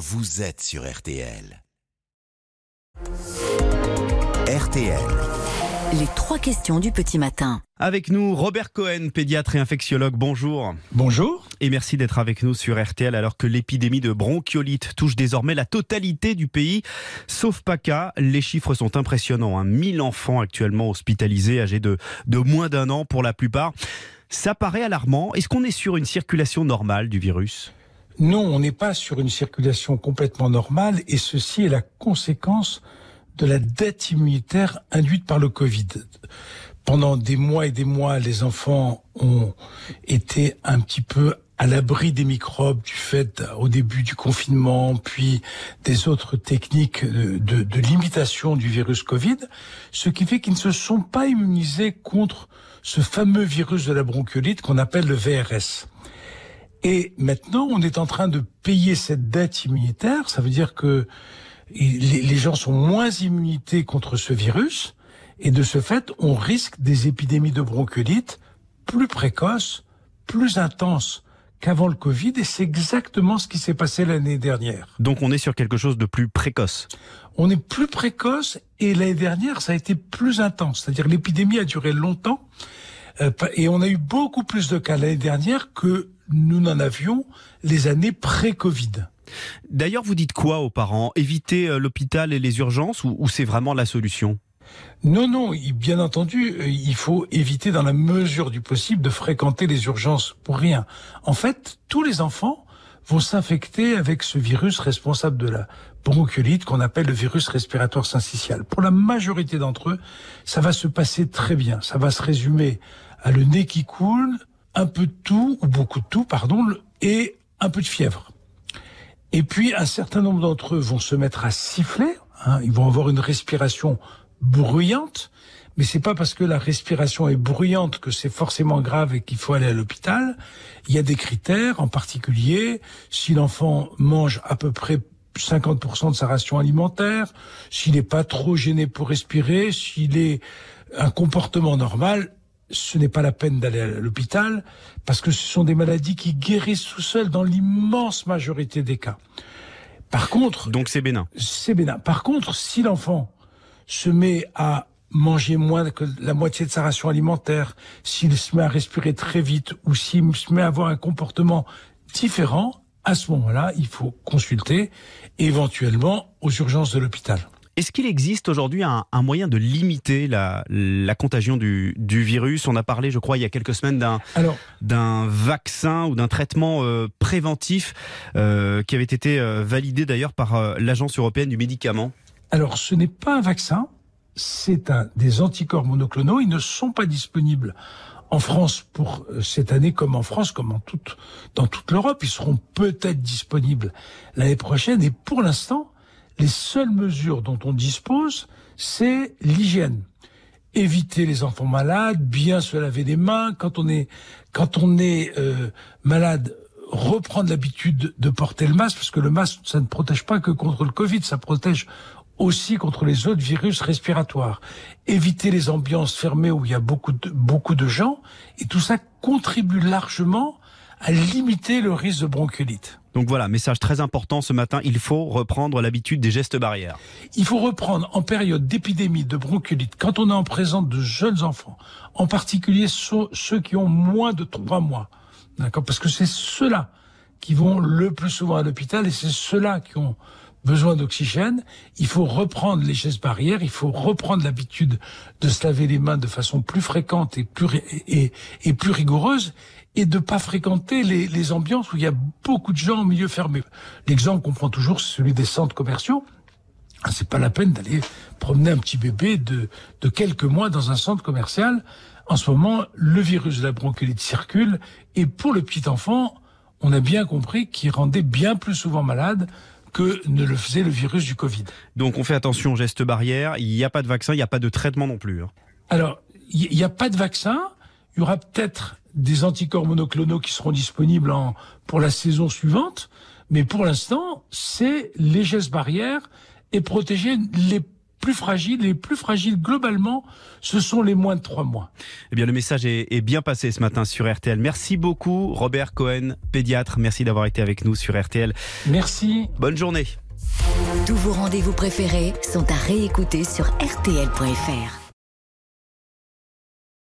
vous êtes sur RTL. RTL. Les trois questions du petit matin. Avec nous, Robert Cohen, pédiatre et infectiologue. Bonjour. Bonjour. Et merci d'être avec nous sur RTL alors que l'épidémie de bronchiolite touche désormais la totalité du pays. Sauf PACA, les chiffres sont impressionnants. Hein. 1000 enfants actuellement hospitalisés, âgés de, de moins d'un an pour la plupart. Ça paraît alarmant. Est-ce qu'on est sur une circulation normale du virus? Non, on n'est pas sur une circulation complètement normale et ceci est la conséquence de la dette immunitaire induite par le Covid. Pendant des mois et des mois, les enfants ont été un petit peu à l'abri des microbes du fait au début du confinement, puis des autres techniques de, limitation du virus Covid, ce qui fait qu'ils ne se sont pas immunisés contre ce fameux virus de la bronchiolite qu'on appelle le VRS. Et maintenant, on est en train de payer cette dette immunitaire. Ça veut dire que les, gens sont moins immunités contre ce virus et de ce fait, on risque des épidémies de bronchiolite plus précoces, plus intenses qu'avant le Covid et c'est exactement ce qui s'est passé l'année dernière. Donc on est sur quelque chose de plus précoce. On est plus précoce et l'année dernière ça a été plus intense, c'est-à-dire l'épidémie a duré longtemps et on a eu beaucoup plus de cas l'année dernière que nous n'en avions les années pré-Covid. D'ailleurs, vous dites quoi aux parents? Éviter euh, l'hôpital et les urgences ou, c'est vraiment la solution? Non, non, bien entendu, euh, il faut éviter dans la mesure du possible de fréquenter les urgences pour rien. En fait, tous les enfants vont s'infecter avec ce virus responsable de la bronchiolite qu'on appelle le virus respiratoire syncytial. Pour la majorité d'entre eux, ça va se passer très bien. Ça va se résumer à le nez qui coule, un peu de tout, ou beaucoup de tout, pardon, et un peu de fièvre. Et puis, un certain nombre d'entre eux vont se mettre à siffler. Hein, ils vont avoir une respiration bruyante. Mais c'est pas parce que la respiration est bruyante que c'est forcément grave et qu'il faut aller à l'hôpital. Il y a des critères, en particulier si l'enfant mange à peu près 50% de sa ration alimentaire, s'il n'est pas trop gêné pour respirer, s'il est un comportement normal, ce n'est pas la peine d'aller à l'hôpital parce que ce sont des maladies qui guérissent tout seuls dans l'immense majorité des cas. Par contre, donc c'est bénin. C'est bénin. Par contre, si l'enfant se met à manger moins que la moitié de sa ration alimentaire, s'il se met à respirer très vite ou s'il se met à avoir un comportement différent, à ce moment-là, il faut consulter éventuellement aux urgences de l'hôpital. Est-ce qu'il existe aujourd'hui un, moyen de limiter la, contagion du, virus? On a parlé, je crois, il y a quelques semaines d'un vaccin ou d'un traitement euh, préventif euh, qui avait été euh, validé d'ailleurs par l'Agence européenne du médicament. Alors, ce n'est pas un vaccin, c'est des anticorps monoclonaux. Ils ne sont pas disponibles en France pour cette année comme en France, comme en toute, dans toute l'Europe. Ils seront peut-être disponibles l'année prochaine. Et pour l'instant, les seules mesures dont on dispose, c'est l'hygiène. Éviter les enfants malades, bien se laver les mains. Quand on est, quand on est euh, malade, reprendre l'habitude de porter le masque, parce que le masque, ça ne protège pas que contre le Covid, ça protège aussi contre les autres virus respiratoires. Éviter les ambiances fermées où il y a beaucoup de, beaucoup de gens, et tout ça contribue largement à limiter le risque de bronchiolite. Donc voilà, message très important ce matin, il faut reprendre l'habitude des gestes barrières. Il faut reprendre en période d'épidémie de bronchiolite, quand on est en présence de jeunes enfants, en particulier ceux qui ont moins de trois mois, d'accord, parce que c'est ceux-là qui vont le plus souvent à l'hôpital et c'est ceux-là qui ont besoin d'oxygène, il faut reprendre les gestes barrières, il faut reprendre l'habitude de se laver les mains de façon plus fréquente et plus, et, plus rigoureuse et de pas fréquenter les, les ambiances où il y a beaucoup de gens en milieu fermé. L'exemple qu'on prend toujours, c'est celui des centres commerciaux. Ah, c'est pas la peine d'aller promener un petit bébé de, de quelques mois dans un centre commercial. En ce moment, le virus de la bronchiolite circule et pour le petit enfant, on a bien compris qu'il rendait bien plus souvent malade que ne le faisait le virus du Covid. Donc on fait attention aux gestes barrières, il n'y a pas de vaccin, il n'y a pas de traitement non plus. Hein. Alors, il n'y a pas de vaccin, il y aura peut-être des anticorps monoclonaux qui seront disponibles en, pour la saison suivante, mais pour l'instant, c'est les gestes barrières et protéger les plus fragiles. Les plus fragiles, globalement, ce sont les moins de trois mois. Eh bien, le message est, est bien passé ce matin sur RTL. Merci beaucoup, Robert Cohen, pédiatre. Merci d'avoir été avec nous sur RTL. Merci. Bonne journée. Tous vos rendez-vous préférés sont à réécouter sur rtl.fr.